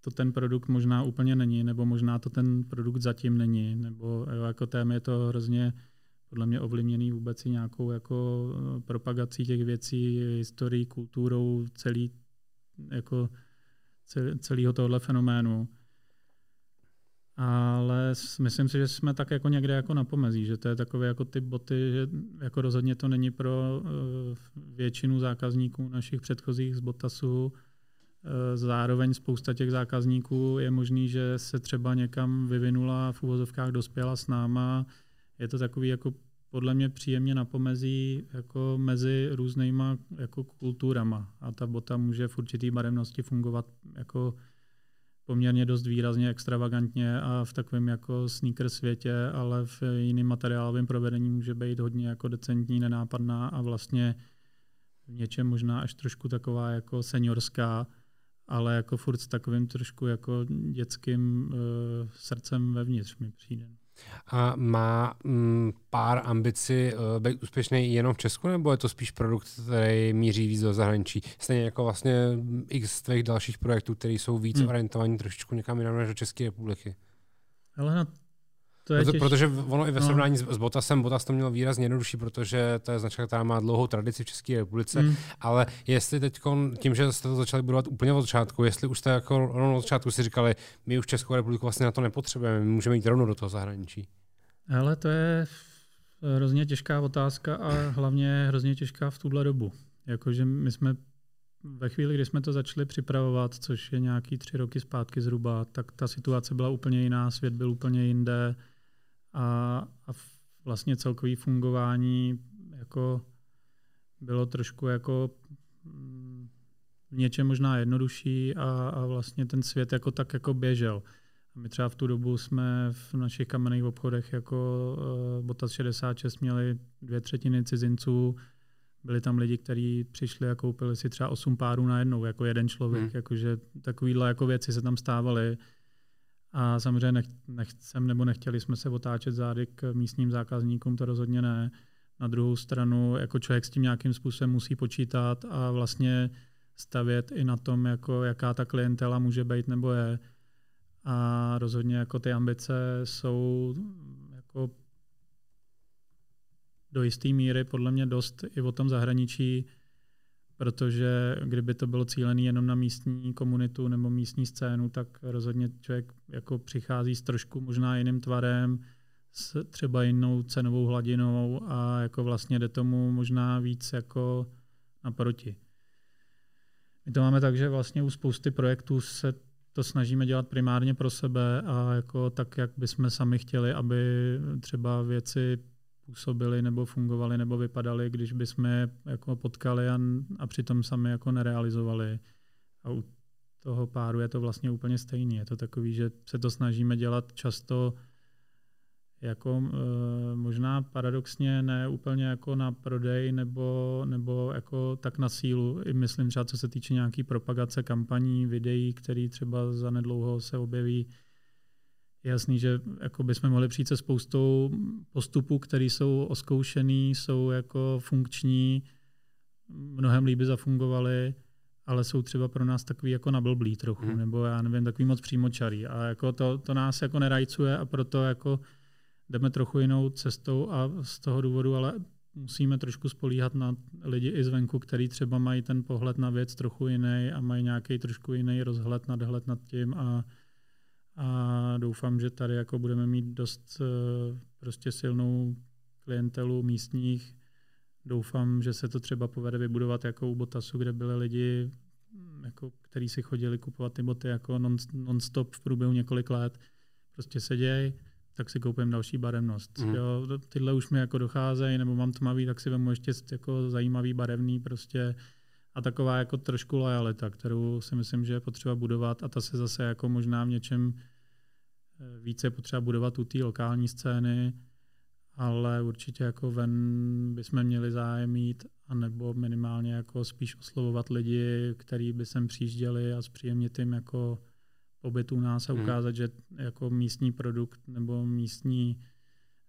to ten produkt možná úplně není, nebo možná to ten produkt zatím není, nebo jo, jako tém je to hrozně podle mě ovlivněný vůbec i nějakou jako eh, propagací těch věcí, historií, kulturou, celý, jako celý, celého tohle fenoménu. Ale myslím si, že jsme tak jako někde jako na pomezí, že to je takové jako ty boty, že jako rozhodně to není pro uh, většinu zákazníků našich předchozích z Botasu. Uh, zároveň spousta těch zákazníků je možný, že se třeba někam vyvinula v úvozovkách dospěla s náma, je to takový jako podle mě příjemně napomezí jako mezi různýma jako kulturama. A ta bota může v určitý barevnosti fungovat jako poměrně dost výrazně extravagantně a v takovém jako sneaker světě, ale v jiném materiálovém provedení může být hodně jako decentní, nenápadná a vlastně v něčem možná až trošku taková jako seniorská, ale jako furt s takovým trošku jako dětským uh, srdcem vevnitř mi přijde a má mm, pár ambici uh, být úspěšný jenom v Česku, nebo je to spíš produkt, který míří víc do zahraničí? Stejně jako vlastně x tvých dalších projektů, které jsou víc hmm. orientovaní trošičku někam jinam než do České republiky. Ale na to je Proto, protože ono i ve no. srovnání no. s Botasem, Botas to měl výrazně jednodušší, protože to je značka, která má dlouhou tradici v České republice, mm. ale jestli teď tím, že jste to začali budovat úplně od začátku, jestli už jste jako rovnou od začátku si říkali, my už Českou republiku vlastně na to nepotřebujeme, my můžeme jít rovnou do toho zahraničí. Ale to je hrozně těžká otázka a hlavně hrozně těžká v tuhle dobu. Jakože my jsme ve chvíli, kdy jsme to začali připravovat, což je nějaký tři roky zpátky zhruba, tak ta situace byla úplně jiná, svět byl úplně jinde a, a vlastně celkový fungování jako bylo trošku jako mm, v něčem možná jednodušší a, a vlastně ten svět jako tak jako běžel. A my třeba v tu dobu jsme v našich kamenných obchodech jako uh, Botas 66 měli dvě třetiny cizinců, byli tam lidi, kteří přišli a koupili si třeba osm párů na jednou, jako jeden člověk, hmm. jakože takovýhle jako věci se tam stávaly. A samozřejmě nech, nechcem nebo nechtěli jsme se otáčet zády k místním zákazníkům, to rozhodně ne. Na druhou stranu, jako člověk s tím nějakým způsobem musí počítat a vlastně stavět i na tom, jako jaká ta klientela může být nebo je. A rozhodně jako ty ambice jsou jako do jisté míry podle mě dost i o tom zahraničí, protože kdyby to bylo cílené jenom na místní komunitu nebo místní scénu, tak rozhodně člověk jako přichází s trošku možná jiným tvarem, s třeba jinou cenovou hladinou a jako vlastně jde tomu možná víc jako naproti. My to máme tak, že vlastně u spousty projektů se to snažíme dělat primárně pro sebe a jako tak, jak bychom sami chtěli, aby třeba věci působily nebo fungovaly nebo vypadaly, když bychom je jako potkali a, a přitom sami jako nerealizovali. A u toho páru je to vlastně úplně stejný. Je to takový, že se to snažíme dělat často jako e, možná paradoxně ne úplně jako na prodej nebo, nebo jako tak na sílu. I myslím třeba co se týče nějaký propagace kampaní, videí, který třeba za nedlouho se objeví je jasný, že jako bychom mohli přijít se spoustou postupů, které jsou oskoušený, jsou jako funkční, mnohem líby zafungovaly, ale jsou třeba pro nás takový jako nablblý trochu, hmm. nebo já nevím, takový moc přímočarý. A jako to, to nás jako nerajcuje a proto jako jdeme trochu jinou cestou a z toho důvodu ale musíme trošku spolíhat na lidi i zvenku, který třeba mají ten pohled na věc trochu jiný a mají nějaký trošku jiný rozhled, nadhled nad tím a a doufám, že tady jako budeme mít dost eh, prostě silnou klientelu místních. Doufám, že se to třeba povede vybudovat jako u Botasu, kde byli lidi, jako, kteří si chodili kupovat ty boty jako non, non-stop v průběhu několik let. Prostě seděj, tak si koupím další barevnost. Mm. Jo, tyhle už mi jako docházejí, nebo mám tmavý, tak si vemu ještě jako zajímavý barevný prostě a taková jako trošku lojalita, kterou si myslím, že je potřeba budovat a ta se zase jako možná v něčem eh, více potřeba budovat u té lokální scény, ale určitě jako ven bychom měli zájem mít a nebo minimálně jako spíš oslovovat lidi, kteří by sem přijížděli a zpříjemnit jim jako pobyt u nás a hmm. ukázat, hmm. že jako místní produkt nebo místní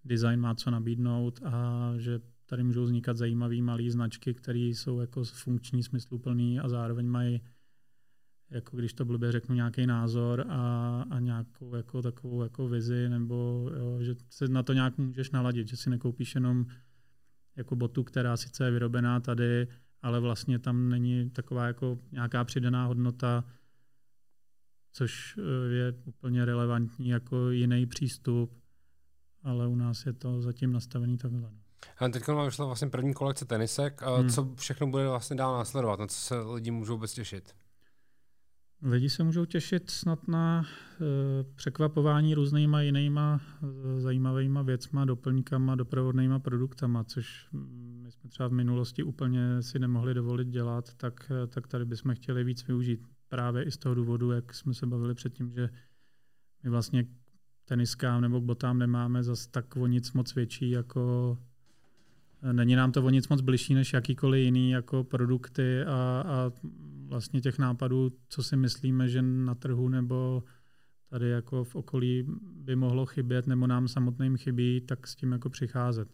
design má co nabídnout a že tady můžou vznikat zajímavé malé značky, které jsou jako funkční, smysluplný a zároveň mají, jako když to blbě řeknu, nějaký názor a, a nějakou jako takovou jako vizi, nebo jo, že se na to nějak můžeš naladit, že si nekoupíš jenom jako botu, která sice je vyrobená tady, ale vlastně tam není taková jako nějaká přidaná hodnota, což eh, je úplně relevantní jako jiný přístup, ale u nás je to zatím nastavený takhle. A teď vám vyšla vlastně první kolekce tenisek. A hmm. Co všechno bude vlastně dál následovat? Na co se lidi můžou vůbec těšit? Lidi se můžou těšit snad na uh, překvapování různýma jinýma uh, zajímavýma věcma, doplňkama, doprovodnýma produktama, což my jsme třeba v minulosti úplně si nemohli dovolit dělat, tak, uh, tak tady bychom chtěli víc využít. Právě i z toho důvodu, jak jsme se bavili předtím, že my vlastně teniskám nebo k botám nemáme zas tak o nic moc větší jako Není nám to o nic moc bližší než jakýkoliv jiný jako produkty a, a vlastně těch nápadů, co si myslíme, že na trhu nebo tady jako v okolí by mohlo chybět nebo nám samotným chybí, tak s tím jako přicházet.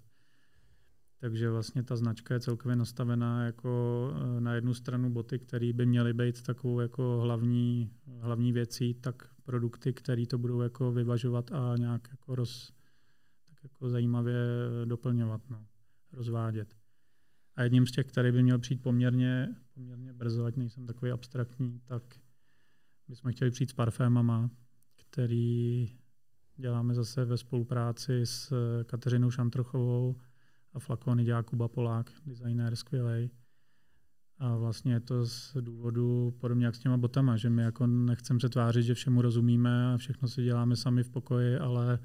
Takže vlastně ta značka je celkově nastavená jako eh, na jednu stranu boty, které by měly být takovou jako hlavní, hlavní věcí, tak produkty, které to budou jako vyvažovat a nějak jako roz, tak jako zajímavě doplňovat. No rozvádět. A jedním z těch, který by měl přijít poměrně, poměrně brzo, ať nejsem takový abstraktní, tak bychom chtěli přijít s parfémama, který děláme zase ve spolupráci s Kateřinou Šantrochovou a flakony dělá Kuba Polák, designér skvělý. A vlastně je to z důvodu podobně jak s těma botama, že my jako nechceme se tvářit, že všemu rozumíme a všechno si děláme sami v pokoji, ale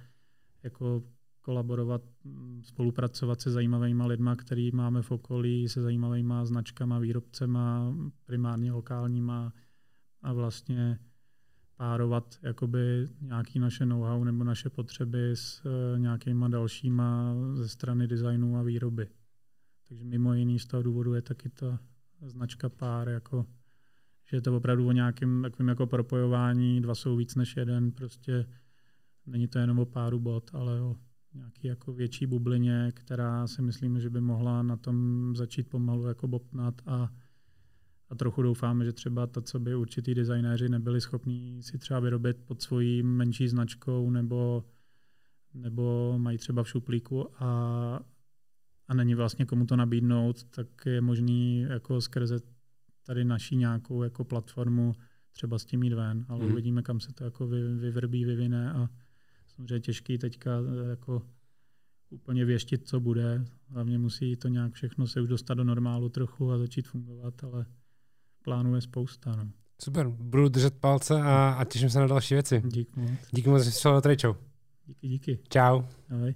jako kolaborovat, mm, spolupracovat se zajímavými lidmi, který máme v okolí, se zajímavými značkama, výrobcema, primárně lokálníma a vlastně párovat jakoby nějaký naše know-how nebo naše potřeby s uh, nějakýma dalšíma ze strany designu a výroby. Takže mimo jiný z toho důvodu je taky ta značka pár, jako, že je to opravdu o nějakém takovém jako propojování, dva jsou víc než jeden, prostě není to jenom o páru bot, ale o nějaký jako větší bublině, která si myslím, že by mohla na tom začít pomalu jako bopnat a, a trochu doufáme, že třeba to, co by určitý designéři nebyli schopní si třeba vyrobit pod svojí menší značkou nebo, nebo mají třeba v šuplíku a, a není vlastně komu to nabídnout, tak je možný jako skrze tady naší nějakou jako platformu třeba s tím jít ven, ale mm. uvidíme, kam se to jako vy, vyvrbí, vyvine a samozřejmě těžký teďka eh, jako úplně věštit, co bude. Hlavně musí to nějak všechno se už dostat do normálu trochu a začít fungovat, ale plánů je spousta. No. Super, budu držet palce a, a těším se na další věci. Díky moc. Díky moc, že jsi šel do Díky, díky. Čau. Ahoj.